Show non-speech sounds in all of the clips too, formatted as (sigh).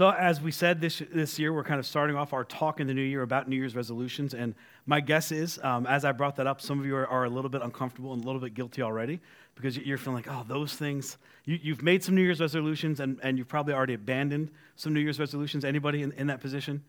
So, as we said this, this year, we're kind of starting off our talk in the new year about New Year's resolutions. And my guess is, um, as I brought that up, some of you are, are, a little bit uncomfortable and a little bit guilty already because you're feeling like, oh, those things. You, have made some New Year's resolutions and, and you've probably already abandoned some New Year's resolutions. Anybody in, in that position?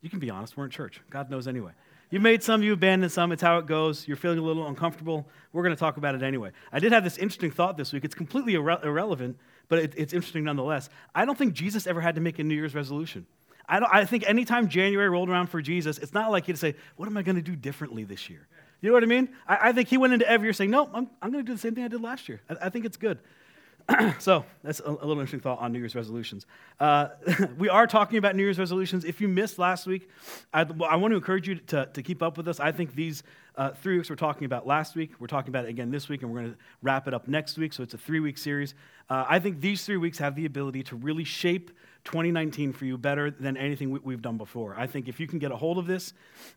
You can be honest, we're in church. God knows anyway. You made some, you abandoned some. It's how it goes. You're feeling a little uncomfortable. We're going to talk about it anyway. I did have this interesting thought this week. It's completely irre- irrelevant but it, it's interesting nonetheless. I don't think Jesus ever had to make a New Year's resolution. I, don't, I think anytime January rolled around for Jesus, it's not like he'd say, What am I going to do differently this year? You know what I mean? I, I think he went into every year saying, No, I'm, I'm going to do the same thing I did last year. I, I think it's good. (clears throat) so that's a, a, little interesting thought on New Year's resolutions. Uh, (laughs) we are talking about New Year's resolutions. If you missed last week, I, I want to encourage you to, to keep up with us. I think these uh, three weeks we're talking about last week, we're talking about it again this week, and we're going to wrap it up next week. So it's a three week series. Uh, I think these three weeks have the ability to really shape 2019 for you better than anything we, have done before. I think if you can get a hold of this,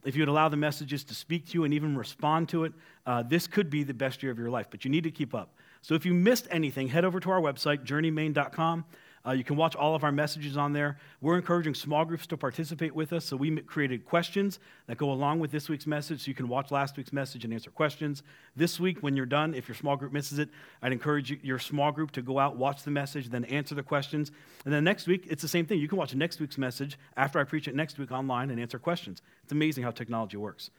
if you would allow the messages to speak to you and even respond to it, uh, this could be the best year of your life. But you need to keep up. So if you missed anything, head over to our website, journeymain.com. Uh, you can watch all of our messages on there. We're encouraging small groups to participate with us, so we created questions that go along with this week's message, so you can watch last week's message and answer questions. This week, when you're done, if your small group misses it, I'd encourage you, your small group to go out, watch the message, then answer the questions. And then next week, it's the same thing. You can watch next week's message after I preach it next week online and answer questions. It's amazing how technology works.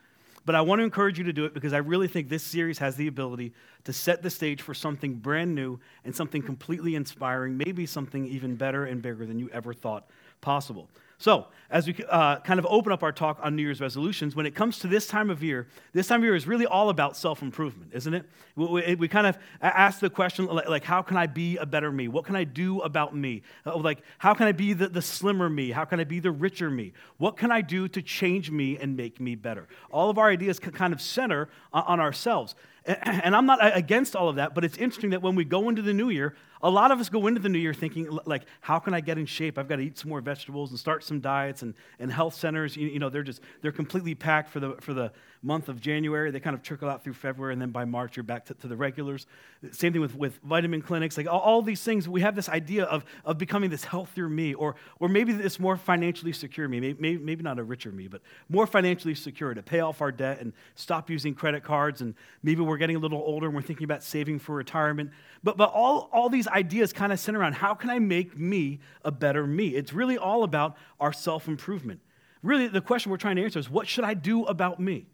But I want to encourage you to do it because I really think this series has the ability to set the stage for something brand new and something completely inspiring, maybe something even better and bigger than you ever thought possible. So, as we uh, kind of open up our talk on New Year's resolutions, when it comes to this time of year, this time of year is really all about self improvement, isn't it? We, we, we, kind of ask the question, like, like, how can I be a better me? What can I do about me? Uh, like, how can I be the, the slimmer me? How can I be the richer me? What can I do to change me and make me better? All of our ideas kind of center on ourselves. (clears throat) And I'm not against all of that, but it's interesting that when we go into the new year, a lot of us go into the new year thinking, like, how can I get in shape? I've got to eat some more vegetables and start some diets and, and health centers. You, you know, they're just, they're completely packed for the, for the month of January. They kind of trickle out through February, and then by March, you're back to, to the regulars. Same thing with, with vitamin clinics. Like, all, all, these things, we have this idea of, of becoming this healthier me, or, or maybe this more financially secure me. Maybe, maybe not a richer me, but more financially secure to pay off our debt and stop using credit cards. And maybe we're getting a little older and we're thinking about saving for retirement. But, but all, all these ideas kind of center around how can I make me a better me? It's really all about our self improvement. Really, the question we're trying to answer is what should I do about me?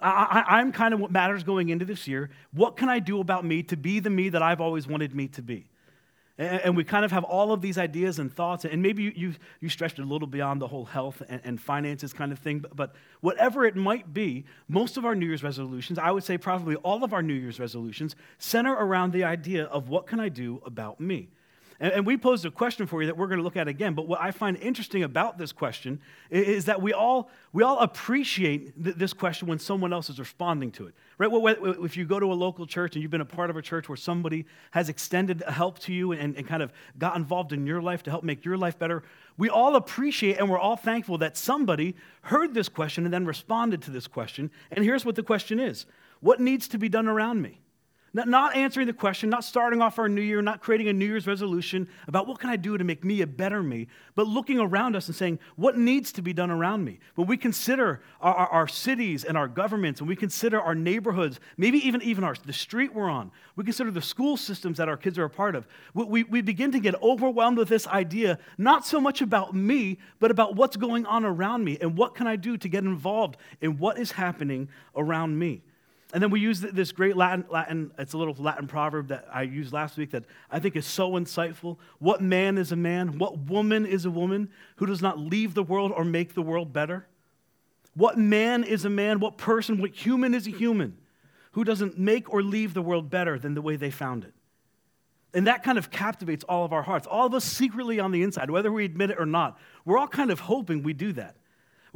I, am kind of what matters going into this year. What can I do about me to be the me that I've always wanted me to be? And, and we kind of have all of these ideas and thoughts, and maybe you, you, you stretched a little beyond the whole health and, and finances kind of thing, but, but whatever it might be, most of our New Year's resolutions, I would say probably all of our New Year's resolutions, center around the idea of what can I do about me? And, and we posed a question for you that we're going to look at again. But what I find interesting about this question is, that we all, we all appreciate th- this question when someone else is responding to it. Right? Well, if you go to a local church and you've been a part of a church where somebody has extended help to you and, and kind of got involved in your life to help make your life better, we all appreciate and we're all thankful that somebody heard this question and then responded to this question. And here's what the question is What needs to be done around me? Not answering the question, not starting off our new year, not creating a New Year's resolution about what can I do to make me a better me, but looking around us and saying, what needs to be done around me? When we consider our, our, our cities and our governments, and we consider our neighborhoods, maybe even, even our, the street we're on, we consider the school systems that our kids are a part of, we, we, we begin to get overwhelmed with this idea, not so much about me, but about what's going on around me and what can I do to get involved in what is happening around me. And then we use this great Latin, Latin, it's a little Latin proverb that I used last week that I think is so insightful. What man is a man? What woman is a woman who does not leave the world or make the world better? What man is a man? What person, what human is a human who doesn't make or leave the world better than the way they found it? And that kind of captivates all of our hearts. All of us secretly on the inside, whether we admit it or not, we're all kind of hoping we do that.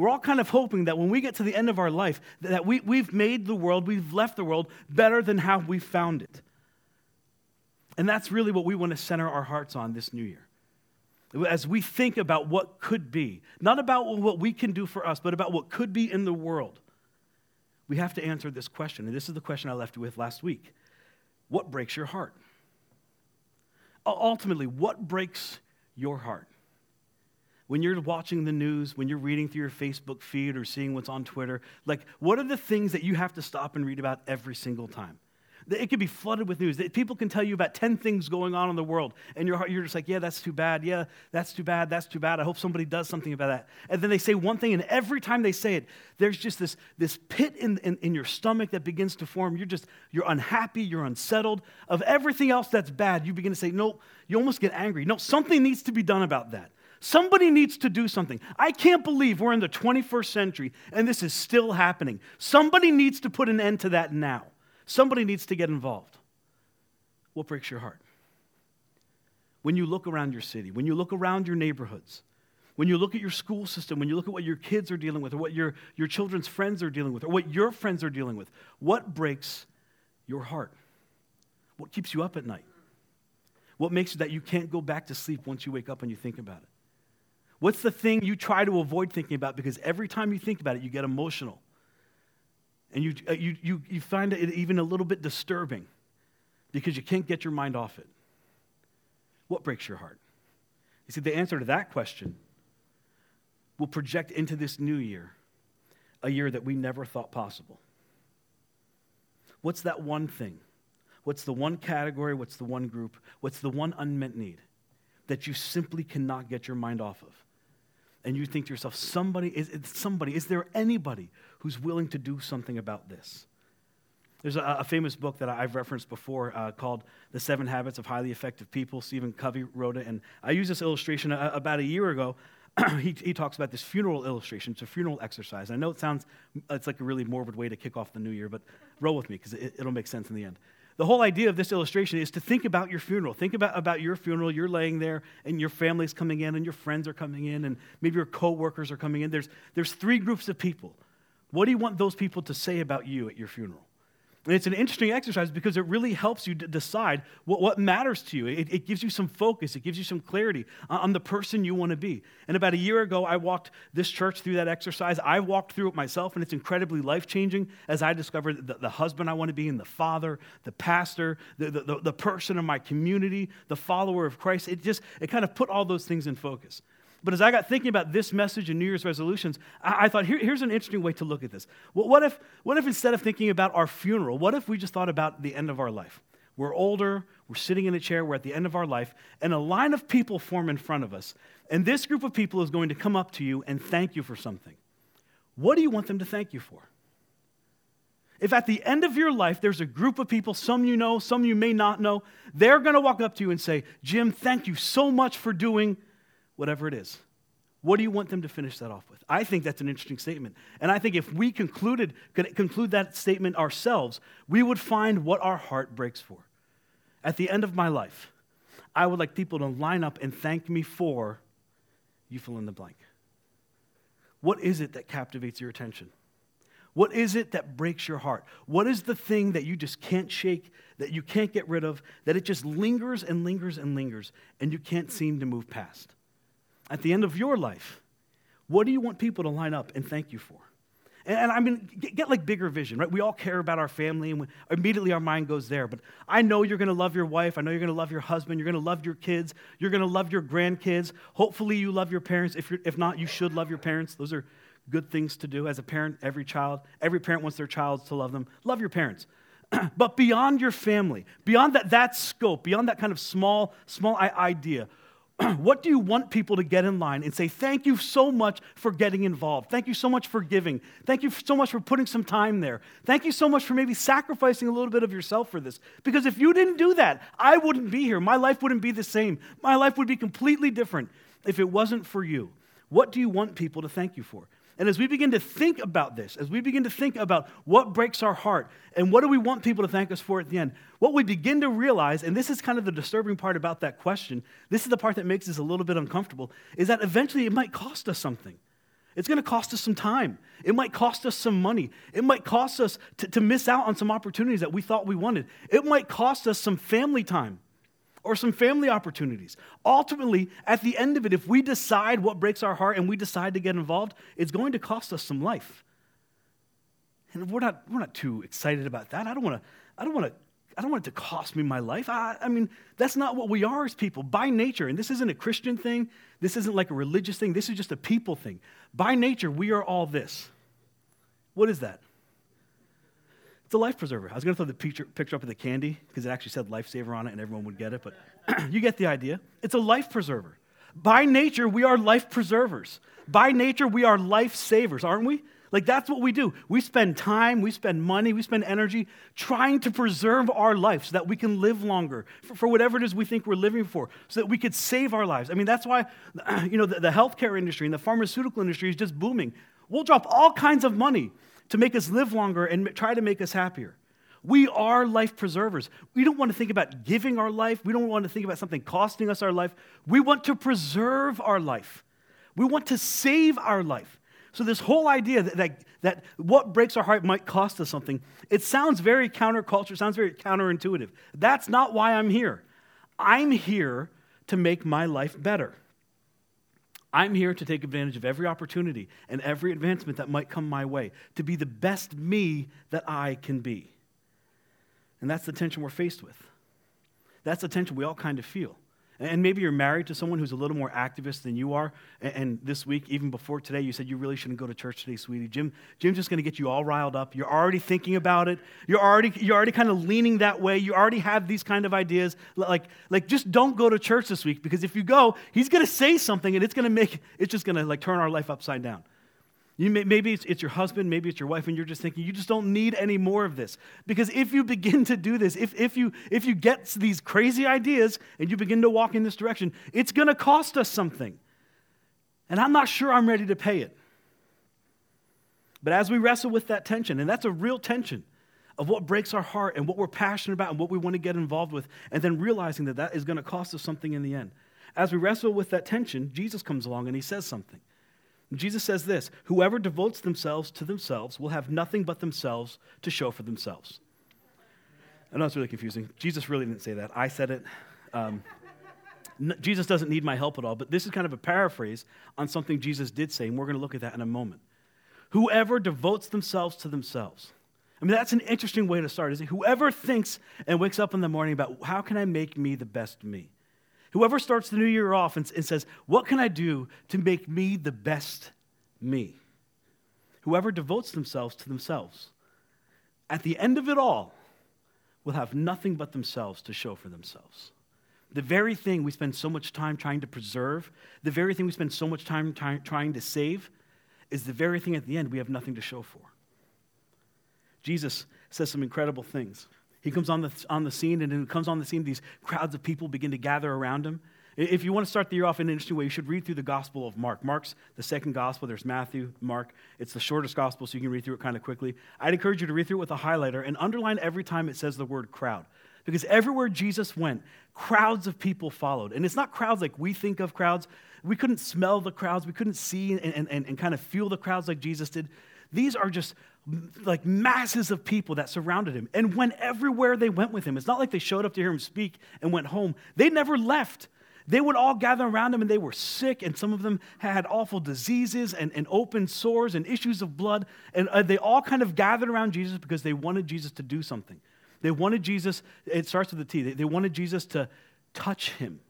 We're all kind of hoping that when we get to the end of our life, that we, we've made the world, we've left the world better than how we found it. And that's really what we want to center our hearts on this new year. As we think about what could be, not about what we can do for us, but about what could be in the world, we have to answer this question. And this is the question I left you with last week What breaks your heart? Ultimately, what breaks your heart? When you're watching the news, when you're reading through your Facebook feed or seeing what's on Twitter, like what are the things that you have to stop and read about every single time? It could be flooded with news. People can tell you about 10 things going on in the world, and you're, you're just like, yeah, that's too bad. Yeah, that's too bad. That's too bad. I hope somebody does something about that. And then they say one thing, and every time they say it, there's just this, this pit in, in, in your stomach that begins to form. You're just, you're unhappy, you're unsettled. Of everything else that's bad, you begin to say, no, you almost get angry. No, something needs to be done about that. Somebody needs to do something. I can't believe we're in the 21st century and this is still happening. Somebody needs to put an end to that now. Somebody needs to get involved. What breaks your heart? When you look around your city, when you look around your neighborhoods, when you look at your school system, when you look at what your kids are dealing with, or what your, your children's friends are dealing with, or what your friends are dealing with, what breaks your heart? What keeps you up at night? What makes it that you can't go back to sleep once you wake up and you think about it? What's the thing you try to avoid thinking about because every time you think about it, you get emotional? And you, uh, you, you, you find it even a little bit disturbing because you can't get your mind off it. What breaks your heart? You see, the answer to that question will project into this new year, a year that we never thought possible. What's that one thing? What's the one category? What's the one group? What's the one unmet need that you simply cannot get your mind off of? And you think to yourself, somebody, is somebody, is there anybody who's willing to do something about this? There's a, a famous book that I've referenced before uh, called The Seven Habits of Highly Effective People. Stephen Covey wrote it, and I used this illustration uh, about a year ago. (clears throat) he, he talks about this funeral illustration. It's a funeral exercise. I know it sounds, it's like a really morbid way to kick off the new year, but roll with me because it, it'll make sense in the end the whole idea of this illustration is to think about your funeral. Think about, about your funeral. You're laying there, and your family's coming in, and your friends are coming in, and maybe your coworkers are coming in. There's, there's three groups of people. What do you want those people to say about you at your funeral? And it's an interesting exercise because it really helps you decide what, what matters to you. It, it gives you some focus, it gives you some clarity on the person you want to be. And about a year ago, I walked this church through that exercise. I walked through it myself, and it's incredibly life changing as I discovered the, the, husband I want to be, and the father, the pastor, the, the, the person in my community, the follower of Christ. It just, it kind of put all those things in focus. But as I got thinking about this message and New Year's resolutions, I, I thought here, here's an interesting way to look at this. Well, what, if, what if instead of thinking about our funeral, what if we just thought about the end of our life? We're older, we're sitting in a chair, we're at the end of our life, and a line of people form in front of us. And this group of people is going to come up to you and thank you for something. What do you want them to thank you for? If at the end of your life there's a group of people, some you know, some you may not know, they're going to walk up to you and say, Jim, thank you so much for doing whatever it is. What do you want them to finish that off with? I think that's an interesting statement. And I think if we concluded, could conclude that statement ourselves, we would find what our heart breaks for. At the end of my life, I would like people to line up and thank me for you fill in the blank. What is it that captivates your attention? What is it that breaks your heart? What is the thing that you just can't shake, that you can't get rid of, that it just lingers and lingers and lingers, and you can't seem to move past? At the end of your life, what do you want people to line up and thank you for? And, and I mean, get, get, like bigger vision, right? We all care about our family, and we, immediately our mind goes there. But I know you're going to love your wife. I know you're going to love your husband. You're going to love your kids. You're going to love your grandkids. Hopefully, you love your parents. If, if not, you should love your parents. Those are good things to do as a parent. Every child, every parent wants their child to love them. Love your parents. (clears throat) but beyond your family, beyond that, that scope, beyond that kind of small, small idea, (clears throat) what do you want people to get in line and say, Thank you so much for getting involved. Thank you so much for giving. Thank you so much for putting some time there. Thank you so much for maybe sacrificing a little bit of yourself for this. Because if you didn't do that, I wouldn't be here. My life wouldn't be the same. My life would be completely different if it wasn't for you. What do you want people to thank you for? And as we begin to think about this, as we begin to think about what breaks our heart and what do we want people to thank us for at the end, what we begin to realize, and this is kind of the disturbing part about that question, this is the part that makes us a little bit uncomfortable, is that eventually it might cost us something. It's going to cost us some time. It might cost us some money. It might cost us to, to miss out on some opportunities that we thought we wanted. It might cost us some family time or some family opportunities. Ultimately, at the end of it, if we decide what breaks our heart and we decide to get involved, it's going to cost us some life. And we're not, we're not too excited about that. I don't want to I don't want to I don't want it to cost me my life. I, I, mean, that's not what we are as people by nature. And this isn't a Christian thing. This isn't like a religious thing. This is just a people thing. By nature, we are all this. What is that? It's a life preserver. I was going to throw the picture, picture up of the candy because it actually said lifesaver on it and everyone would get it, but (clears throat) you get the idea. It's a life preserver. By nature, we are life preservers. By nature, we are life savers, aren't we? Like, that's what we do. We spend time, we spend money, we spend energy trying to preserve our life so that we can live longer for, for whatever it is we think we're living for, so that we could save our lives. I mean, that's why, (clears throat) you know, the, the healthcare industry and the pharmaceutical industry is just booming. We'll drop all kinds of money to make us live longer and try to make us happier. We are life preservers. We don't want to think about giving our life. We don't want to think about something costing us our life. We want to preserve our life. We want to save our life. So, this whole idea that, that, that, what breaks our heart might cost us something, it sounds very counterculture, sounds very counterintuitive. That's not why I'm here. I'm here to make my life better. I'm here to take advantage of every opportunity and every advancement that might come my way, to be the best me that I can be. And that's the tension we're faced with. That's the tension we all kind of feel. And maybe you're married to someone who's a little more activist than you are. And this week, even before today, you said you really shouldn't go to church today, sweetie. Jim, Jim's just going to get you all riled up. You're already thinking about it. You're already, you're already kind of leaning that way. You already have these kind of ideas. Like, like just don't go to church this week because if you go, he's going to say something and it's going to make, it's just going to like turn our life upside down. You may, maybe it's, it's your husband, maybe it's your wife, and you're just thinking, you just don't need any more of this. Because if you begin to do this, if, if, you, if you get these crazy ideas and you begin to walk in this direction, it's going to cost us something. And I'm not sure I'm ready to pay it. But as we wrestle with that tension, and that's a real tension of what breaks our heart and what we're passionate about and what we want to get involved with, and then realizing that that is going to cost us something in the end. As we wrestle with that tension, Jesus comes along and he says something. Jesus says this Whoever devotes themselves to themselves will have nothing but themselves to show for themselves. I know it's really confusing. Jesus really didn't say that. I said it. Um, Jesus doesn't need my help at all, but this is kind of a paraphrase on something Jesus did say, and we're going to look at that in a moment. Whoever devotes themselves to themselves. I mean, that's an interesting way to start, is it? Whoever thinks and wakes up in the morning about how can I make me the best me? Whoever starts the new year off and, and says, What can I do to make me the best me? Whoever devotes themselves to themselves, at the end of it all, will have nothing but themselves to show for themselves. The very thing we spend so much time trying to preserve, the very thing we spend so much time ty- trying to save, is the very thing at the end we have nothing to show for. Jesus says some incredible things. He comes on the, on the scene, and when he comes on the scene, these crowds of people begin to gather around him. If you want to start the year off in an interesting way, you should read through the Gospel of Mark. Mark's the second Gospel. There's Matthew, Mark. It's the shortest Gospel, so you can read through it kind of quickly. I'd encourage you to read through it with a highlighter and underline every time it says the word crowd. Because everywhere Jesus went, crowds of people followed. And it's not crowds like we think of crowds. We couldn't smell the crowds, we couldn't see and, and, and kind of feel the crowds like Jesus did. These are just like masses of people that surrounded him and went everywhere they went with him. It's not like they showed up to hear him speak and went home. They never left. They would all gather around him and they were sick, and some of them had awful diseases and, and open sores and issues of blood. And uh, they all kind of gathered around Jesus because they wanted Jesus to do something. They wanted Jesus, it starts with the T, they, they wanted Jesus to touch him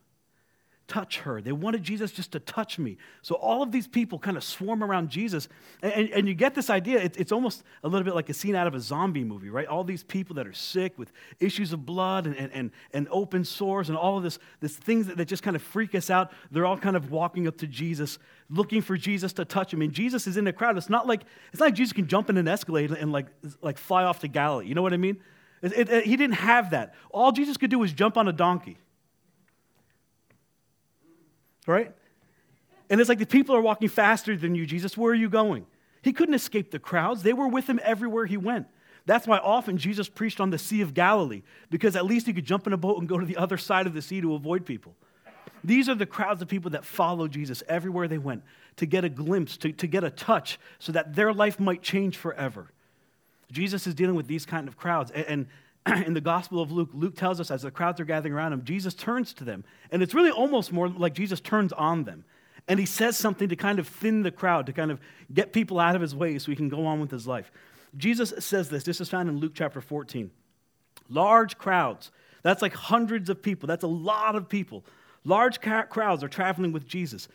touch her. They wanted Jesus just to touch me. So all of these people kind of swarm around Jesus. And, and, and you get this idea, it, it's almost a little bit like a scene out of a zombie movie, right? All these people that are sick with issues of blood and, and, and open sores and all of this, this things that, that just kind of freak us out. They're all kind of walking up to Jesus, looking for Jesus to touch him. And Jesus is in the crowd. It's not like, it's not like Jesus can jump in an escalator and like, like fly off to Galilee. You know what I mean? It, it, he didn't have that. All Jesus could do was jump on a donkey right? And it's like the people are walking faster than you, Jesus. Where are you going? He couldn't escape the crowds, they were with him everywhere he went. That's why often Jesus preached on the Sea of Galilee, because at least he could jump in a boat and go to the other side of the sea to avoid people. These are the crowds of people that follow Jesus everywhere they went to get a glimpse, to, to get a touch, so that their life might change forever. Jesus is dealing with these kind of crowds. And, and (clears throat) in the Gospel of Luke, Luke tells us as the crowds are gathering around him, Jesus turns to them. And it's really almost more like Jesus turns on them. And he says something to kind of thin the crowd, to kind of get people out of his way so he can go on with his life. Jesus says this. This is found in Luke chapter 14. Large crowds. That's like hundreds of people. That's a lot of people. Large crowds are traveling with Jesus.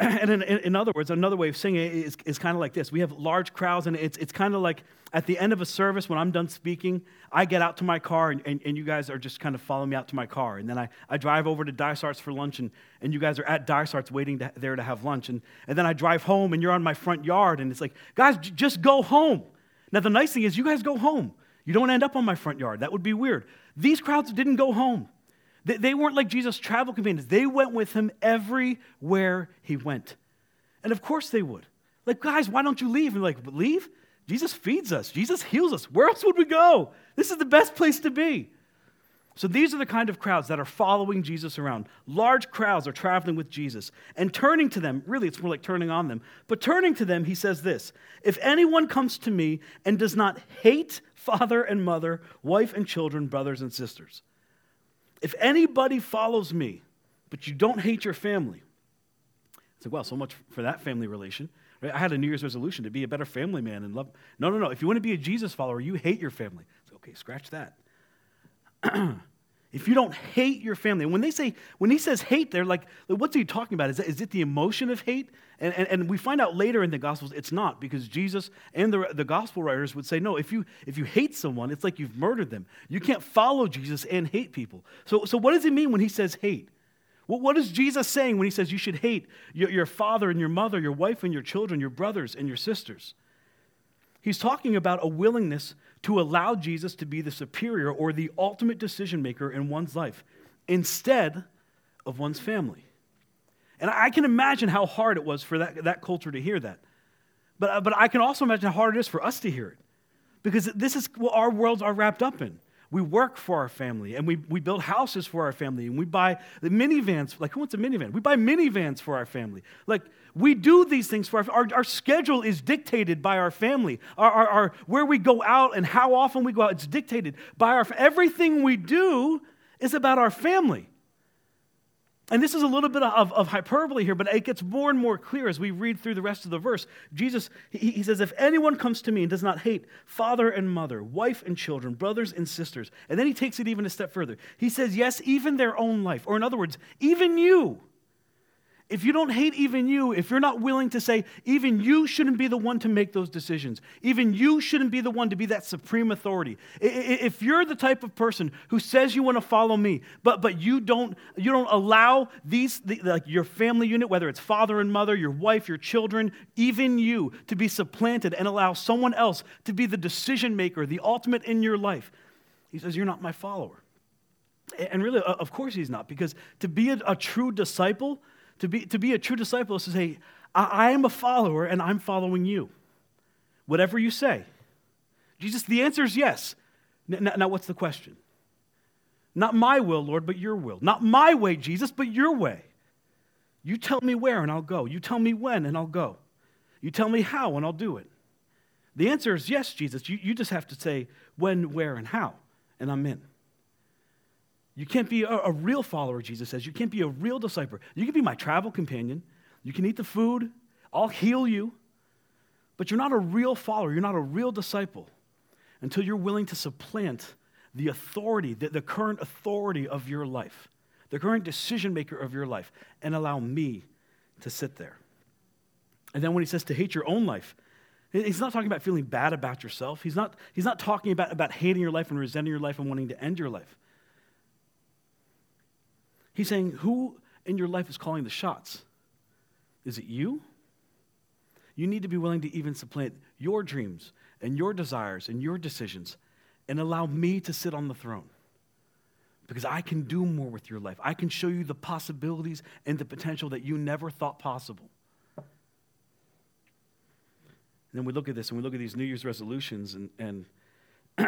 (clears throat) and in, in, other words, another way of saying it is, is kind of like this. We have large crowds, and it's, it's kind of like at the end of a service, when I'm done speaking, I get out to my car, and, and, and you guys are just kind of following me out to my car. And then I, I drive over to Dysart's for lunch, and, and you guys are at Dysart's waiting to, there to have lunch. And, and then I drive home, and you're on my front yard, and it's like, guys, j- just go home. Now, the nice thing is, you guys go home. You don't end up on my front yard. That would be weird. These crowds didn't go home. They weren't like Jesus' travel companions. They went with him everywhere he went. And of course they would. Like, guys, why don't you leave? And like, leave? Jesus feeds us, Jesus heals us. Where else would we go? This is the best place to be. So these are the kind of crowds that are following Jesus around. Large crowds are traveling with Jesus. And turning to them, really, it's more like turning on them. But turning to them, he says this If anyone comes to me and does not hate father and mother, wife and children, brothers and sisters, if anybody follows me, but you don't hate your family, it's like, well, so much for that family relation. Right? I had a New Year's resolution to be a better family man and love. No, no, no. If you want to be a Jesus follower, you hate your family. It's okay, scratch that. (clears throat) if you don't hate your family, when they say, when he says hate, they're like, what's he talking about? Is, that, is it the emotion of hate? And, and, and we find out later in the Gospels it's not, because Jesus and the, the Gospel writers would say, no, if you, if you hate someone, it's like you've murdered them. You can't follow Jesus and hate people. So, so what does he mean when he says hate? What is Jesus saying when he says you should hate your, your father and your mother, your wife and your children, your brothers and your sisters? He's talking about a willingness to allow Jesus to be the superior or the ultimate decision maker in one's life instead of one's family. And I can imagine how hard it was for that, that culture to hear that. But, uh, but I can also imagine how hard it is for us to hear it. Because this is what our worlds are wrapped up in. We work for our family and we, we build houses for our family and we buy the minivans. Like, who wants a minivan? We buy minivans for our family. Like, we do these things for our, our, our schedule is dictated by our family. Our, our, our, where we go out and how often we go out, it's dictated by our, everything we do is about our family. And this is a little bit of, of, hyperbole here, but it gets more and more clear as we read through the rest of the verse. Jesus, he, he, says, If anyone comes to me and does not hate father and mother, wife and children, brothers and sisters, and then he takes it even a step further. He says, Yes, even their own life, or in other words, even you if you don't hate even you, if you're not willing to say, even you shouldn't be the one to make those decisions, even you shouldn't be the one to be that supreme authority. If you're the type of person who says you want to follow me, but, but you, don't, you don't allow these, the, like your family unit, whether it's father and mother, your wife, your children, even you, to be supplanted and allow someone else to be the decision maker, the ultimate in your life, he says, You're not my follower. And really, of course, he's not, because to be a, a true disciple, to be, to be a true disciple is to say, I, I am a follower and I'm following you. Whatever you say. Jesus, the answer is yes. Now, now, what's the question? Not my will, Lord, but your will. Not my way, Jesus, but your way. You tell me where and I'll go. You tell me when and I'll go. You tell me how and I'll do it. The answer is yes, Jesus. You, you just have to say when, where, and how, and I'm in. You can't be a, a, real follower, Jesus says. You can't be a real disciple. You can be my travel companion. You can eat the food. I'll heal you. But you're not a real follower. You're not a real disciple until you're willing to supplant the authority, the, the current authority of your life, the current decision maker of your life, and allow me to sit there. And then when he says to hate your own life, He's not talking about feeling bad about yourself. He's not, he's not talking about, about hating your life and resenting your life and wanting to end your life. He's saying, Who in your life is calling the shots? Is it you? You need to be willing to even supplant your dreams and your desires and your decisions and allow me to sit on the throne. Because I can do more with your life. I can show you the possibilities and the potential that you never thought possible. And then we look at this and we look at these New Year's resolutions and, and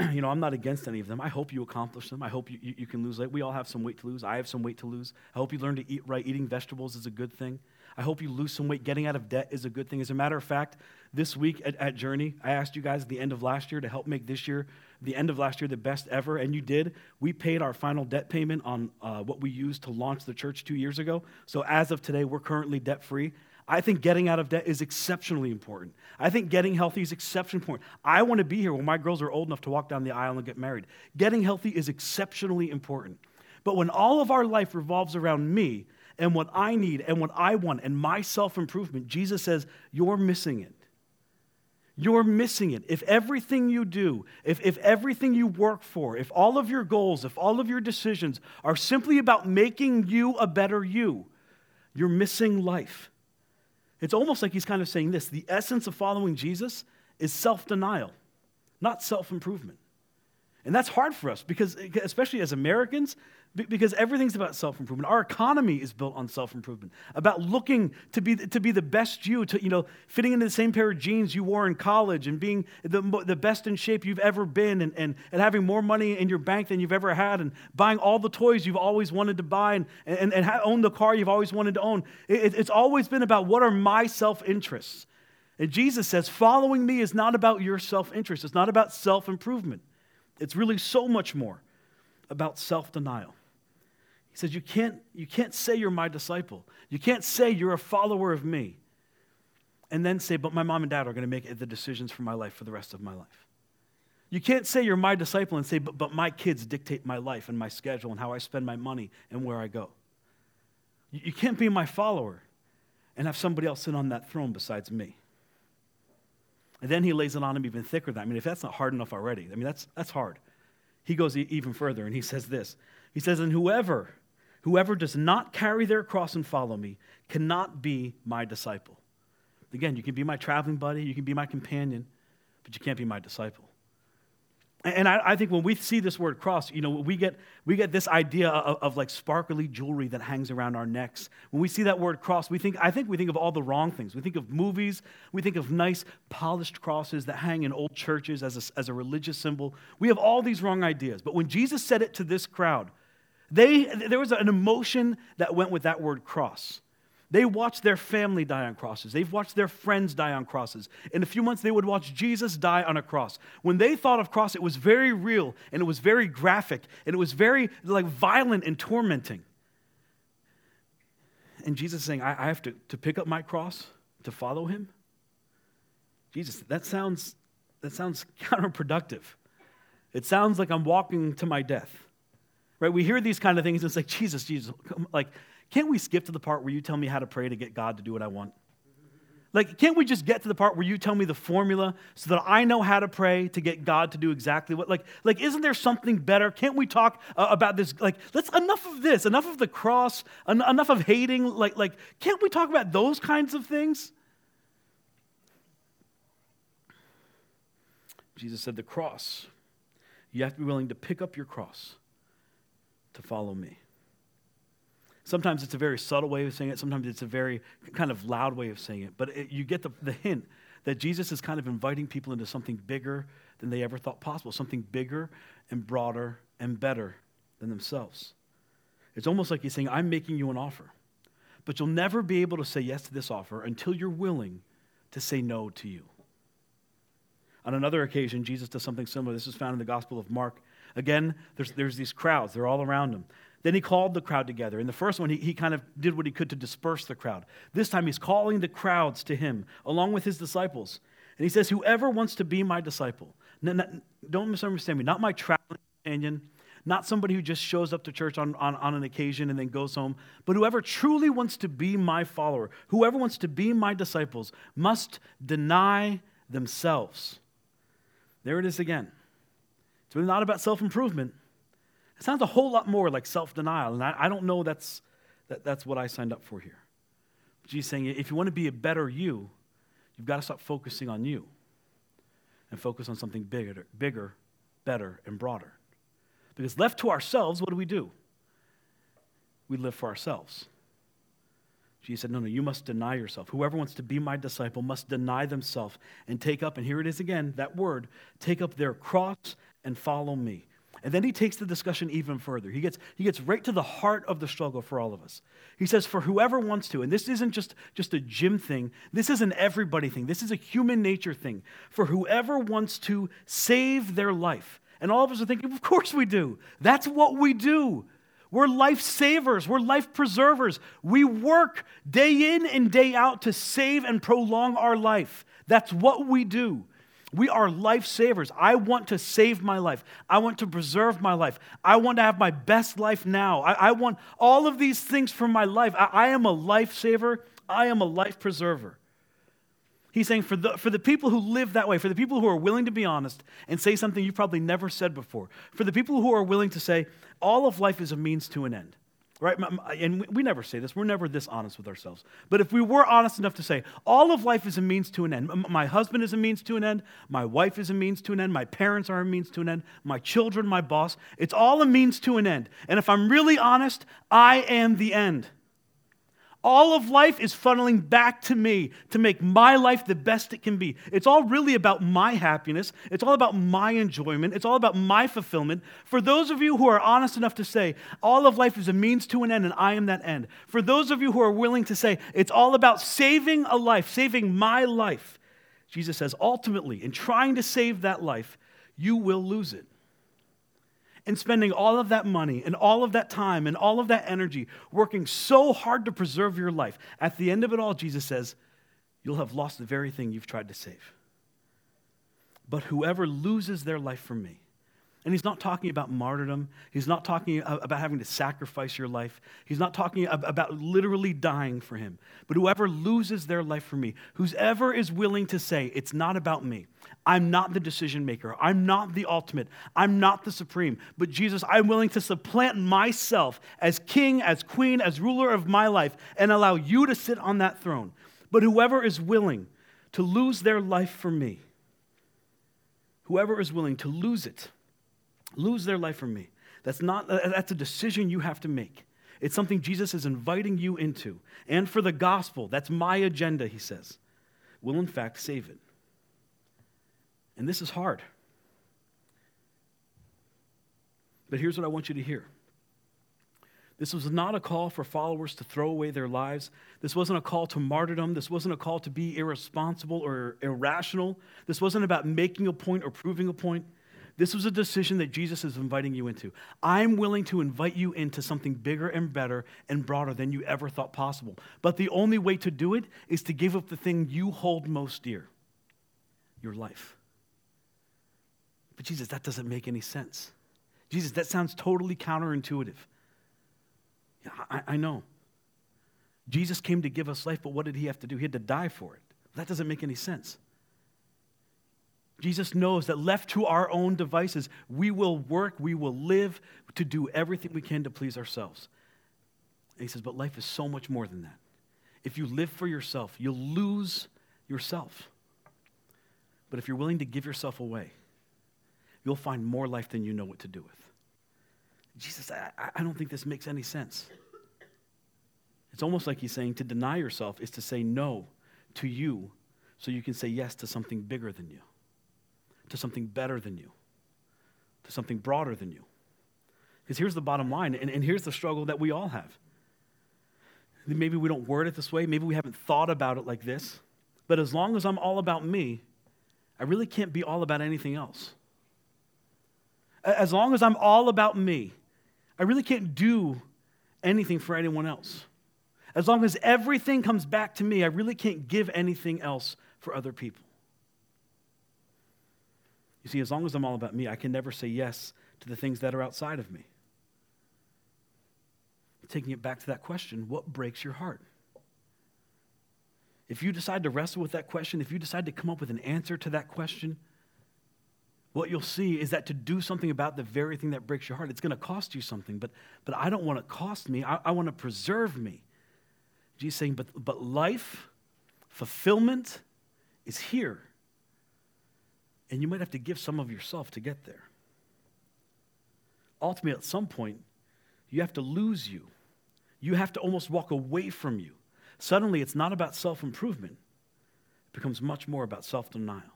(clears throat) you know, I'm not against any of them. I hope you accomplish them. I hope you, you, you, can lose weight. We all have some weight to lose. I have some weight to lose. I hope you learn to eat right. Eating vegetables is a good thing. I hope you lose some weight. Getting out of debt is a good thing. As a matter of fact, this week at, at Journey, I asked you guys at the end of last year to help make this year, the end of last year, the best ever, and you did. We paid our final debt payment on uh, what we used to launch the church two years ago. So as of today, we're currently debt free. I think getting out of debt is exceptionally important. I think getting healthy is exceptionally important. I want to be here when my girls are old enough to walk down the aisle and get married. Getting healthy is exceptionally important. But when all of our life revolves around me and what I need and what I want and my self improvement, Jesus says, You're missing it. You're missing it. If everything you do, if, if everything you work for, if all of your goals, if all of your decisions are simply about making you a better you, you're missing life. It's almost like he's kind of saying this the essence of following Jesus is self denial, not self improvement. And that's hard for us because, especially as Americans, because everything's about self improvement. Our economy is built on self improvement, about looking to be, to be the best you, to, you know, fitting into the same pair of jeans you wore in college and being the, the best in shape you've ever been and, and, and having more money in your bank than you've ever had and buying all the toys you've always wanted to buy and, and, and own the car you've always wanted to own. It, it's always been about what are my self interests. And Jesus says, following me is not about your self interest, it's not about self improvement. It's really so much more about self denial. He says, you can't, you can't say you're my disciple. You can't say you're a follower of me and then say, but my mom and dad are going to make the decisions for my life for the rest of my life. You can't say you're my disciple and say, but, but my kids dictate my life and my schedule and how I spend my money and where I go. You, can't be my follower and have somebody else sit on that throne besides me. And then he lays it on him even thicker than. I mean, if that's not hard enough already, I mean, that's, that's hard. He goes even further and he says this. He says, And whoever, whoever does not carry their cross and follow me cannot be my disciple. Again, you can be my traveling buddy, you can be my companion, but you can't be my disciple. And I, I, think when we see this word cross, you know, we get, we get this idea of, of, like sparkly jewelry that hangs around our necks. When we see that word cross, we think, I think we think of all the wrong things. We think of movies, we think of nice polished crosses that hang in old churches as a, as a religious symbol. We have all these wrong ideas. But when Jesus said it to this crowd, they, there was an emotion that went with that word cross. They watched their family die on crosses. They've watched their friends die on crosses. In a few months, they would watch Jesus die on a cross. When they thought of cross, it was very real and it was very graphic and it was very like violent and tormenting. And Jesus saying, I, I have to, to pick up my cross to follow him. Jesus, that sounds that sounds (laughs) counterproductive. It sounds like I'm walking to my death. Right? We hear these kind of things, and it's like, Jesus, Jesus, like can't we skip to the part where you tell me how to pray to get God to do what I want? Like, can't we just get to the part where you tell me the formula so that I know how to pray to get God to do exactly what? Like, like isn't there something better? Can't we talk uh, about this? Like, let's enough of this, enough of the cross, en- enough of hating. Like, like, can't we talk about those kinds of things? Jesus said, the cross. You have to be willing to pick up your cross to follow me. Sometimes it's a very subtle way of saying it, sometimes it's a very kind of loud way of saying it. But it, you get the, the hint that Jesus is kind of inviting people into something bigger than they ever thought possible, something bigger and broader and better than themselves. It's almost like he's saying, I'm making you an offer, but you'll never be able to say yes to this offer until you're willing to say no to you. On another occasion, Jesus does something similar. This is found in the Gospel of Mark. Again, there's, there's these crowds, they're all around him. Then he called the crowd together. In the first one, he, he kind of did what he could to disperse the crowd. This time, he's calling the crowds to him, along with his disciples. And he says, Whoever wants to be my disciple, don't misunderstand me, not my traveling companion, not somebody who just shows up to church on, on, on an occasion and then goes home, but whoever truly wants to be my follower, whoever wants to be my disciples, must deny themselves. There it is again. It's really not about self improvement, it sounds a whole lot more like self denial, and I, I, don't know that's, that, that's what I signed up for here. Jesus saying, if you want to be a better you, you've got to stop focusing on you and focus on something bigger, bigger, better, and broader. Because left to ourselves, what do we do? We live for ourselves. Jesus said, No, no, you must deny yourself. Whoever wants to be my disciple must deny themselves and take up, and here it is again, that word, take up their cross and follow me. And then he takes the discussion even further. He gets, he gets right to the heart of the struggle for all of us. He says, For whoever wants to, and this isn't just, just a Jim thing, this is an everybody thing, this is a human nature thing. For whoever wants to save their life. And all of us are thinking, Of course we do. That's what we do. We're life savers. We're life preservers. We work day in and day out to save and prolong our life. That's what we do. We are lifesavers. I want to save my life. I want to preserve my life. I want to have my best life now. I, I want all of these things for my life. I, I am a lifesaver. I am a life preserver. He's saying for the, for the people who live that way, for the people who are willing to be honest and say something you've probably never said before, for the people who are willing to say, all of life is a means to an end. Right? And we never say this. We're never this honest with ourselves. But if we were honest enough to say, all of life is a means to an end. My husband is a means to an end. My wife is a means to an end. My parents are a means to an end. My children, my boss. It's all a means to an end. And if I'm really honest, I am the end. All of life is funneling back to me to make my life the best it can be. It's all really about my happiness. It's all about my enjoyment. It's all about my fulfillment. For those of you who are honest enough to say, all of life is a means to an end and I am that end. For those of you who are willing to say, it's all about saving a life, saving my life, Jesus says, ultimately, in trying to save that life, you will lose it and spending all of that money and all of that time and all of that energy working so hard to preserve your life, at the end of it all, Jesus says, you'll have lost the very thing you've tried to save. But whoever loses their life for me, and he's not talking about martyrdom. He's not talking about having to sacrifice your life. He's not talking about literally dying for him. But whoever loses their life for me, whoever is willing to say, it's not about me. I'm not the decision maker. I'm not the ultimate. I'm not the supreme. But Jesus, I'm willing to supplant myself as king, as queen, as ruler of my life and allow you to sit on that throne. But whoever is willing to lose their life for me, whoever is willing to lose it, lose their life for me. That's not that's a decision you have to make. It's something Jesus is inviting you into. And for the gospel, that's my agenda, he says, will in fact save it. And this is hard. But here's what I want you to hear. This was not a call for followers to throw away their lives. This wasn't a call to martyrdom. This wasn't a call to be irresponsible or irrational. This wasn't about making a point or proving a point. This was a decision that Jesus is inviting you into. I'm willing to invite you into something bigger and better and broader than you ever thought possible. But the only way to do it is to give up the thing you hold most dear your life. But Jesus, that doesn't make any sense. Jesus, that sounds totally counterintuitive. Yeah, I, I know. Jesus came to give us life, but what did he have to do? He had to die for it. That doesn't make any sense. Jesus knows that left to our own devices, we will work, we will live to do everything we can to please ourselves. And he says, but life is so much more than that. If you live for yourself, you'll lose yourself. But if you're willing to give yourself away, you'll find more life than you know what to do with. Jesus, I, I don't think this makes any sense. It's almost like he's saying to deny yourself is to say no to you so you can say yes to something bigger than you to something better than you, to something broader than you. Because here's the bottom line, and, and here's the struggle that we all have. Maybe we don't word it this way, maybe we haven't thought about it like this, but as long as I'm all about me, I really can't be all about anything else. As long as I'm all about me, I really can't do anything for anyone else. As long as everything comes back to me, I really can't give anything else for other people. You see, as long as I'm all about me, I can never say yes to the things that are outside of me. Taking it back to that question what breaks your heart? If you decide to wrestle with that question, if you decide to come up with an answer to that question, what you'll see is that to do something about the very thing that breaks your heart, it's going to cost you something. But, but I don't want to cost me. I, I want to preserve me. Jesus saying, but, but life, fulfillment is here. And you might have to give some of yourself to get there. Ultimately, at some point, you have to lose you. You have to almost walk away from you. Suddenly, it's not about self improvement, it becomes much more about self denial.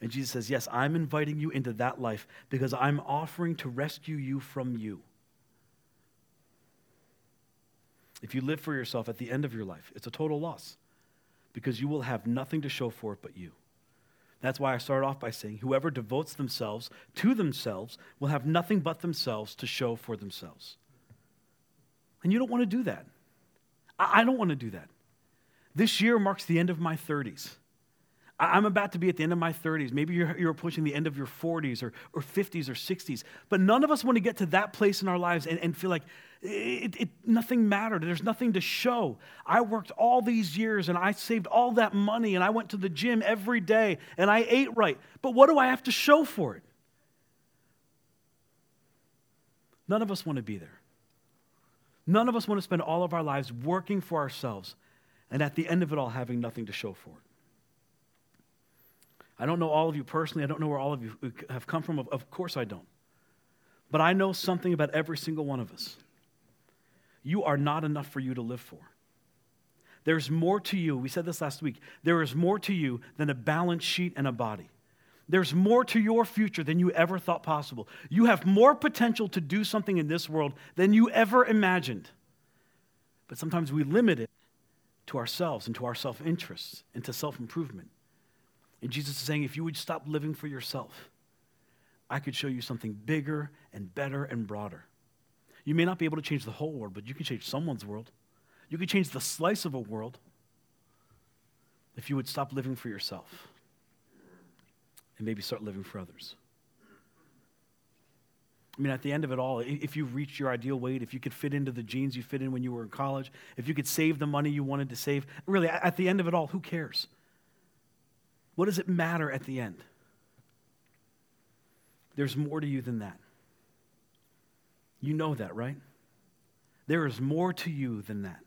And Jesus says, Yes, I'm inviting you into that life because I'm offering to rescue you from you. If you live for yourself at the end of your life, it's a total loss because you will have nothing to show for it but you. That's why I start off by saying whoever devotes themselves to themselves will have nothing but themselves to show for themselves. And you don't want to do that. I don't want to do that. This year marks the end of my 30s. I'm about to be at the end of my 30s. Maybe you're, you're approaching the end of your 40s or, or 50s or 60s. But none of us want to get to that place in our lives and, and feel like it, it, nothing mattered. There's nothing to show. I worked all these years and I saved all that money and I went to the gym every day and I ate right. But what do I have to show for it? None of us want to be there. None of us want to spend all of our lives working for ourselves and at the end of it all having nothing to show for it. I don't know all of you personally. I don't know where all of you have come from. Of course, I don't. But I know something about every single one of us. You are not enough for you to live for. There's more to you. We said this last week. There is more to you than a balance sheet and a body. There's more to your future than you ever thought possible. You have more potential to do something in this world than you ever imagined. But sometimes we limit it to ourselves and to our self interests and to self improvement. And Jesus is saying, if you would stop living for yourself, I could show you something bigger and better and broader. You may not be able to change the whole world, but you can change someone's world. You can change the slice of a world if you would stop living for yourself and maybe start living for others. I mean, at the end of it all, if you reached your ideal weight, if you could fit into the jeans you fit in when you were in college, if you could save the money you wanted to save, really, at the end of it all, who cares? What does it matter at the end? There's more to you than that. You know that, right? There is more to you than that.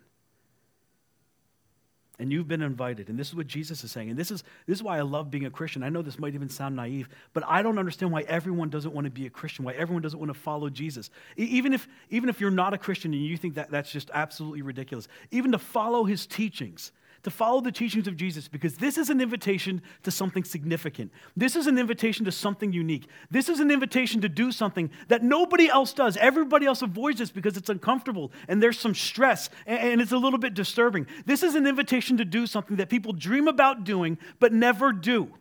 And you've been invited. And this is what Jesus is saying. And this is, this is why I love being a Christian. I know this might even sound naive, but I don't understand why everyone doesn't want to be a Christian, why everyone doesn't want to follow Jesus. Even if, even if you're not a Christian and you think that that's just absolutely ridiculous, even to follow his teachings, to follow the teachings of Jesus because this is an invitation to something significant. This is an invitation to something unique. This is an invitation to do something that nobody else does. Everybody else avoids this because it's uncomfortable and there's some stress and it's a little bit disturbing. This is an invitation to do something that people dream about doing but never do.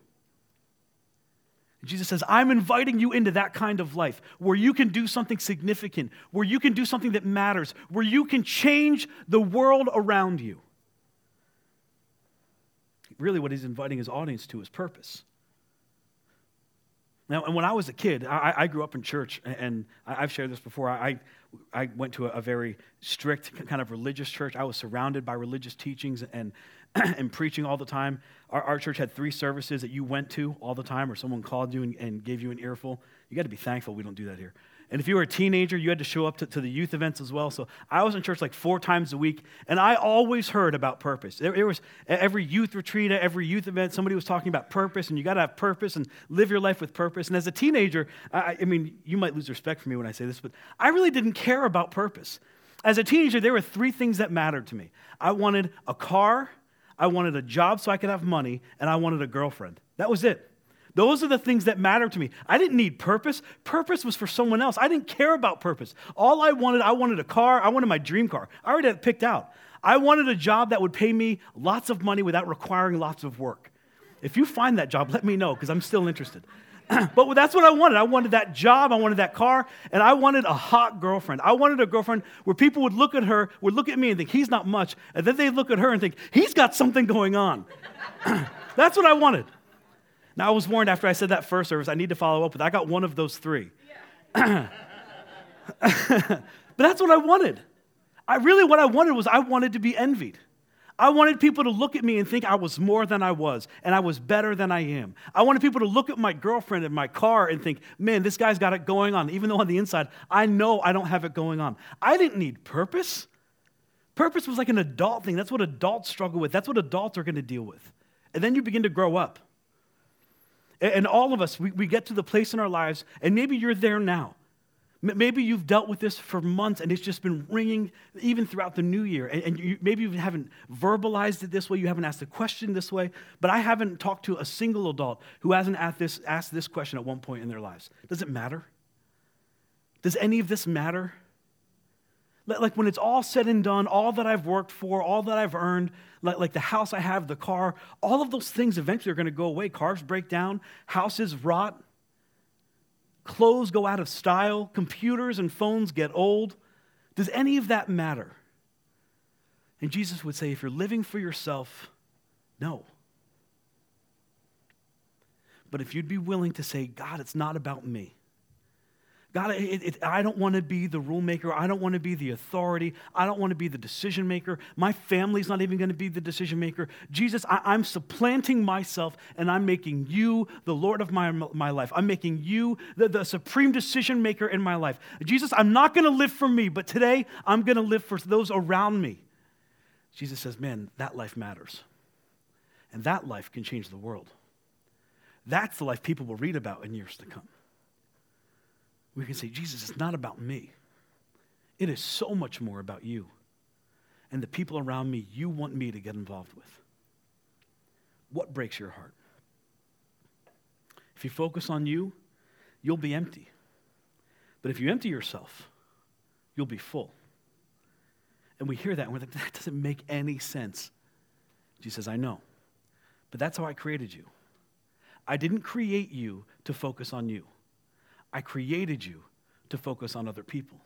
Jesus says, I'm inviting you into that kind of life where you can do something significant, where you can do something that matters, where you can change the world around you really what he's inviting his audience to is purpose. Now, and when I was a kid, I, I grew up in church, and I've shared this before. I, I went to a, a, very strict kind of religious church. I was surrounded by religious teachings and, (clears throat) and preaching all the time. Our, our, church had three services that you went to all the time, or someone called you and, and gave you an earful. You got to be thankful we don't do that here. And if you were a teenager, you had to show up to, to, the youth events as well. So I was in church like four times a week, and I always heard about purpose. There, was every youth retreat, every youth event, somebody was talking about purpose, and you got to have purpose and live your life with purpose. And as a teenager, I, I mean, you might lose respect for me when I say this, but I really didn't care about purpose. As a teenager, there were three things that mattered to me I wanted a car, I wanted a job so I could have money, and I wanted a girlfriend. That was it. Those are the things that matter to me. I didn't need purpose. Purpose was for someone else. I didn't care about purpose. All I wanted, I wanted a car. I wanted my dream car. I already had it picked out. I wanted a job that would pay me lots of money without requiring lots of work. If you find that job, let me know because I'm still interested. (clears throat) but that's what I wanted. I wanted that job, I wanted that car, and I wanted a hot girlfriend. I wanted a girlfriend where people would look at her, would look at me and think, he's not much. And then they'd look at her and think, he's got something going on. (clears throat) that's what I wanted. Now, I was warned after I said that first service, I need to follow up with, I got one of those three. Yeah. (clears throat) but that's what I wanted. I really, what I wanted was I wanted to be envied. I wanted people to look at me and think I was more than I was and I was better than I am. I wanted people to look at my girlfriend and my car and think, man, this guy's got it going on, even though on the inside, I know I don't have it going on. I didn't need purpose. Purpose was like an adult thing. That's what adults struggle with, that's what adults are going to deal with. And then you begin to grow up. And all of us, we, we get to the place in our lives, and maybe you're there now. Maybe you've dealt with this for months and it's just been ringing even throughout the new year. And, you, maybe you haven't verbalized it this way, you haven't asked the question this way, but I haven't talked to a single adult who hasn't asked this, asked this question at one point in their lives Does it matter? Does any of this matter? Like when it's all said and done, all that I've worked for, all that I've earned, like, like the house I have, the car, all of those things eventually are going to go away. Cars break down, houses rot, clothes go out of style, computers and phones get old. Does any of that matter? And Jesus would say, if you're living for yourself, no. But if you'd be willing to say, God, it's not about me. God, it, it, I don't want to be the rule maker. I don't want to be the authority. I don't want to be the decision maker. My family's not even going to be the decision maker. Jesus, I, am supplanting myself and I'm making you the Lord of my, my life. I'm making you the, the supreme decision maker in my life. Jesus, I'm not going to live for me, but today I'm going to live for those around me. Jesus says, man, that life matters. And that life can change the world. That's the life people will read about in years to come. We can say, Jesus, it's not about me. It is so much more about you and the people around me you want me to get involved with. What breaks your heart? If you focus on you, you'll be empty. But if you empty yourself, you'll be full. And we hear that and we're like, that doesn't make any sense. Jesus says, I know. But that's how I created you. I didn't create you to focus on you, I created you to focus on other people.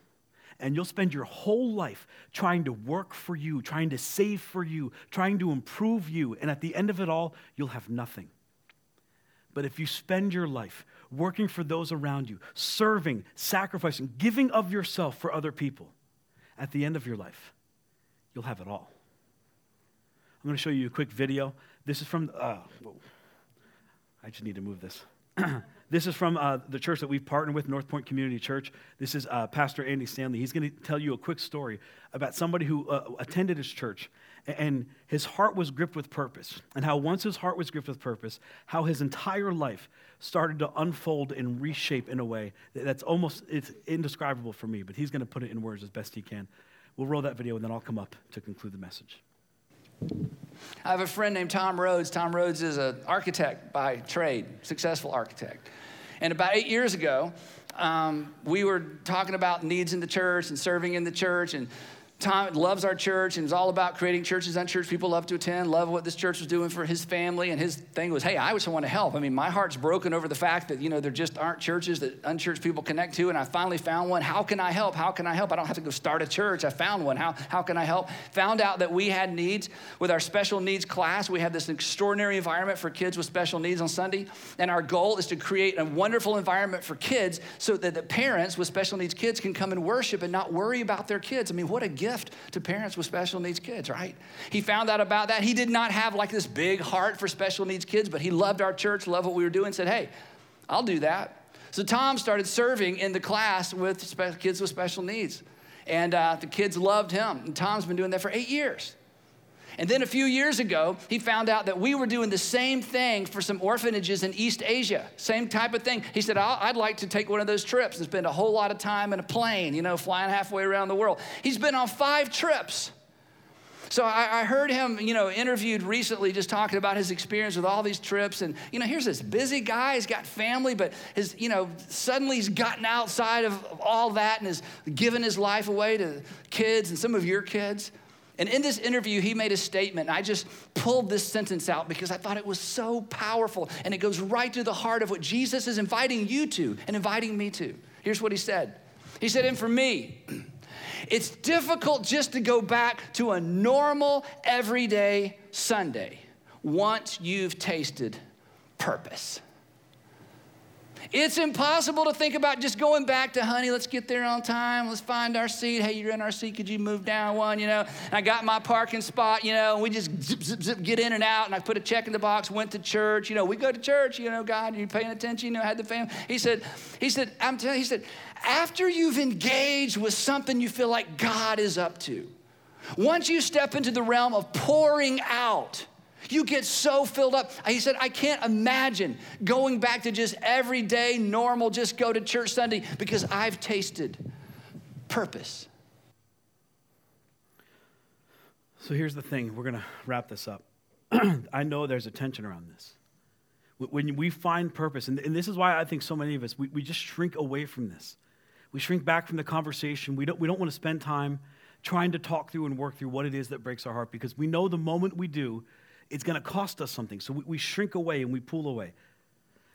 And you'll spend your whole life trying to work for you, trying to save for you, trying to improve you. And at the end of it all, you'll have nothing. But if you spend your life working for those around you, serving, sacrificing, giving of yourself for other people, at the end of your life, you'll have it all. I'm going to show you a quick video. This is from, uh, I just need to move this. (clears throat) this is from uh, the church that we've partnered with, North Point Community Church. This is uh, Pastor Andy Stanley. He's going to tell you a quick story about somebody who uh, attended his church and his heart was gripped with purpose. And how once his heart was gripped with purpose, how his entire life started to unfold and reshape in a way that's almost it's indescribable for me, but he's going to put it in words as best he can. We'll roll that video and then I'll come up to conclude the message. I have a friend named Tom Rhodes. Tom Rhodes is an architect by trade, successful architect. And about eight years ago, um, we were talking about needs in the church and serving in the church. And Tom loves our church and is all about creating churches and church people love to attend, love what this church was doing for his family. And his thing was, hey, I just want to help. I mean, my heart's broken over the fact that, you know, there just aren't churches that unchurched people connect to. And I finally found one. How can I help? How can I help? I don't have to go start a church. I found one. How, how can I help? Found out that we had needs with our special needs class. We have this extraordinary environment for kids with special needs on Sunday. And our goal is to create a wonderful environment for kids so that the parents with special needs kids can come and worship and not worry about their kids. I mean, what a gift gift to parents with special needs kids, right? He found out about that. He did not have like this big heart for special needs kids, but he loved our church, loved what we were doing, said, hey, I'll do that. So Tom started serving in the class with kids with special needs. And uh, the kids loved him. And Tom's been doing that for eight years. And then a few years ago, he found out that we were doing the same thing for some orphanages in East Asia. Same type of thing. He said, I'd like to take one of those trips and spend a whole lot of time in a plane, you know, flying halfway around the world. He's been on five trips. So I, I, heard him, you know, interviewed recently just talking about his experience with all these trips. And, you know, here's this busy guy, he's got family, but his, you know, suddenly he's gotten outside of, of all that and has given his life away to kids and some of your kids. And in this interview, he made a statement. I just pulled this sentence out because I thought it was so powerful. And it goes right to the heart of what Jesus is inviting you to and inviting me to. Here's what he said He said, And for me, it's difficult just to go back to a normal, everyday Sunday once you've tasted purpose. It's impossible to think about just going back to, honey, let's get there on time. Let's find our seat. Hey, you're in our seat. Could you move down one? You know, and I got my parking spot, you know, and we just zip, zip, zip, get in and out. And I put a check in the box, went to church. You know, we go to church, you know, God, you're paying attention, you know, had the family. He said, he said, I'm telling you, he said, after you've engaged with something you feel like God is up to, once you step into the realm of pouring out, you get so filled up. He said, I can't imagine going back to just everyday, normal, just go to church Sunday because I've tasted purpose. So here's the thing we're going to wrap this up. (clears throat) I know there's a tension around this. When we find purpose, and, this is why I think so many of us, we, we just shrink away from this. We shrink back from the conversation. We don't, we don't want to spend time trying to talk through and work through what it is that breaks our heart because we know the moment we do, it's going to cost us something. So we, we shrink away and we pull away.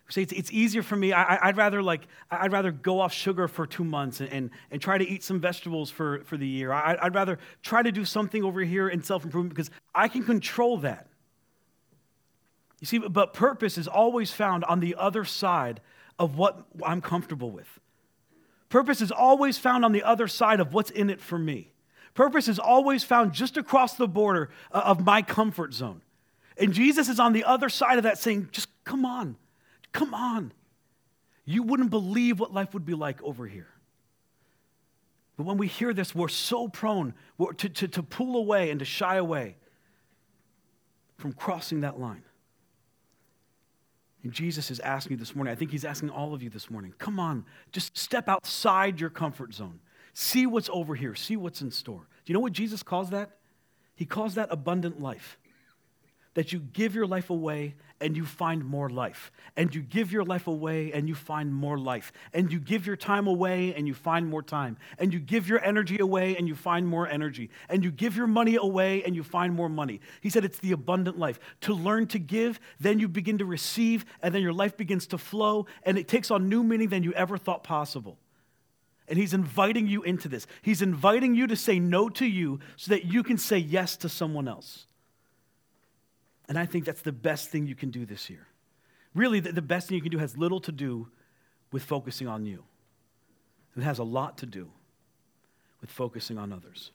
See, it's, it's easier for me. I, would rather like I'd rather go off sugar for two months and, and, and try to eat some vegetables for, for the year. I, I'd rather try to do something over here in self improvement because I can control that. You see, but purpose is always found on the other side of what I'm comfortable with. Purpose is always found on the other side of what's in it for me. Purpose is always found just across the border uh, of my comfort zone. And Jesus is on the other side of that saying, just come on, come on. You wouldn't believe what life would be like over here. But when we hear this, we're so prone to, to, to pull away and to shy away from crossing that line. And Jesus is asking you this morning, I think he's asking all of you this morning, come on, just step outside your comfort zone. See what's over here, see what's in store. Do you know what Jesus calls that? He calls that abundant life that you give your life away and you find more life. And you give your life away and you find more life. And you give your time away and you find more time. And you give your energy away and you find more energy. And you give your money away and you find more money. He said it's the abundant life. To learn to give, then you begin to receive, and then your life begins to flow, and it takes on new meaning than you ever thought possible. And he's inviting you into this. He's inviting you to say no to you so that you can say yes to someone else. And I think that's the best thing you can do this year. Really, the, the best thing you can do has little to do with focusing on you, it has a lot to do with focusing on others.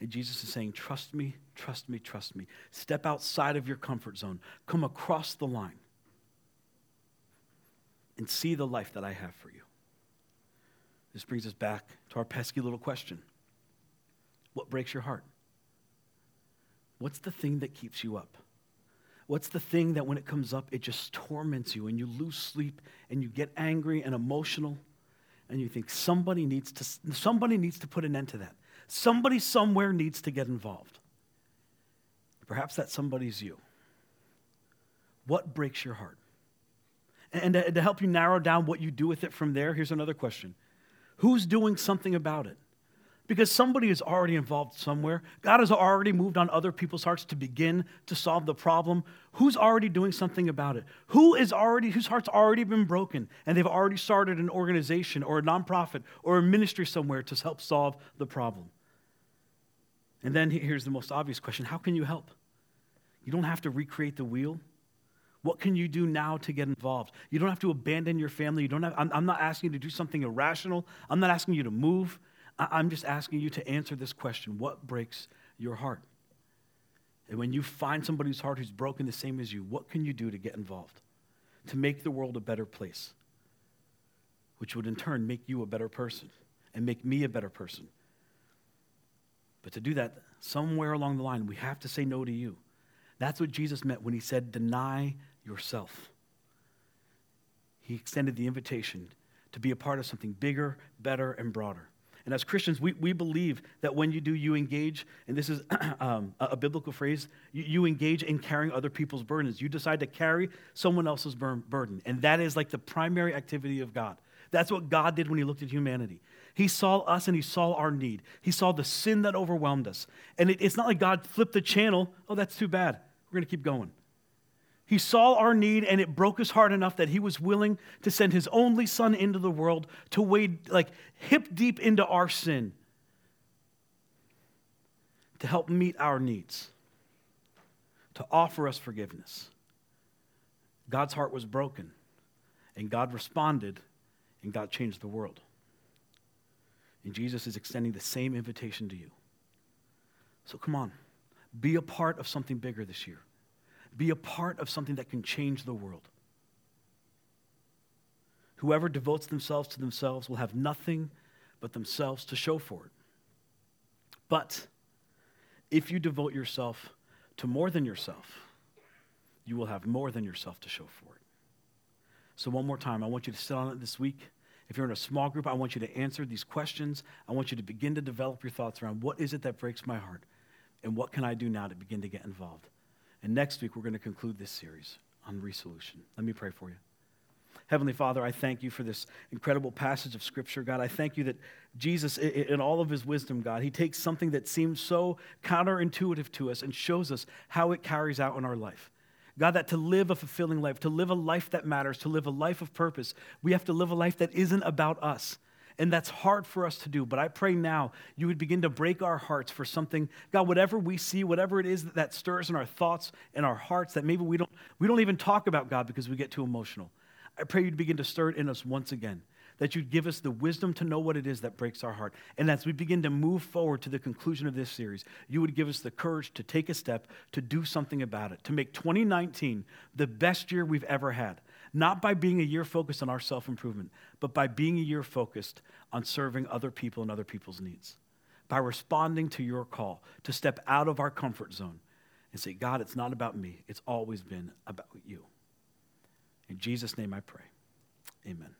And Jesus is saying, Trust me, trust me, trust me. Step outside of your comfort zone, come across the line, and see the life that I have for you. This brings us back to our pesky little question What breaks your heart? What's the thing that keeps you up? What's the thing that when it comes up, it just torments you and you lose sleep and you get angry and emotional and you think somebody needs to, somebody needs to put an end to that. Somebody somewhere needs to get involved. Perhaps that somebody's you. What breaks your heart? And to, help you narrow down what you do with it from there, here's another question Who's doing something about it? Because somebody is already involved somewhere. God has already moved on other people's hearts to begin to solve the problem. Who's already doing something about it? Who is already whose heart's already been broken and they've already started an organization or a nonprofit or a ministry somewhere to help solve the problem? And then here's the most obvious question How can you help? You don't have to recreate the wheel. What can you do now to get involved? You don't have to abandon your family. You don't have, I'm, I'm not asking you to do something irrational. I'm not asking you to move. I'm just asking you to answer this question What breaks your heart? And when you find somebody whose heart who's broken the same as you, what can you do to get involved? To make the world a better place, which would in turn make you a better person and make me a better person. But to do that, somewhere along the line, we have to say no to you. That's what Jesus meant when he said, Deny yourself. He extended the invitation to be a part of something bigger, better, and broader. And as Christians, we, we believe that when you do, you engage, and this is (clears throat) um, a, a, biblical phrase, you, you, engage in carrying other people's burdens. You decide to carry someone else's bur- burden. And that is like the primary activity of God. That's what God did when He looked at humanity. He saw us and He saw our need. He saw the sin that overwhelmed us. And it, it's not like God flipped the channel, oh, that's too bad. We're going to keep going. He saw our need and it broke his heart enough that he was willing to send his only son into the world to wade like hip deep into our sin to help meet our needs, to offer us forgiveness. God's heart was broken and God responded and God changed the world. And Jesus is extending the same invitation to you. So come on, be a part of something bigger this year be a part of something that can change the world. Whoever devotes themselves to themselves will have nothing but themselves to show for it. But if you devote yourself to more than yourself, you will have more than yourself to show for it. So, one more time, I want you to sit on it this week. If you're in a small group, I want you to answer these questions. I want you to begin to develop your thoughts around what is it that breaks my heart? And what can I do now to begin to get involved? And next week, we're going to conclude this series on resolution. Let me pray for you. Heavenly Father, I thank you for this incredible passage of Scripture, God. I thank you that Jesus, in all of his wisdom, God, he takes something that seems so counterintuitive to us and shows us how it carries out in our life. God, that to live a fulfilling life, to live a life that matters, to live a life of purpose, we have to live a life that isn't about us. And that's hard for us to do. But I pray now you would begin to break our hearts for something. God, whatever we see, whatever it is that stirs in our thoughts and our hearts that maybe we don't, we don't even talk about God because we get too emotional. I pray you'd begin to stir it in us once again that you'd give us the wisdom to know what it is that breaks our heart. And as we begin to move forward to the conclusion of this series, you would give us the courage to take a step to do something about it, to make 2019 the best year we've ever had. Not by being a year focused on our self improvement, but by being a year focused on serving other people and other people's needs. By responding to your call to step out of our comfort zone and say, God, it's not about me, it's always been about you. In Jesus' name I pray. Amen.